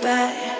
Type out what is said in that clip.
goodbye.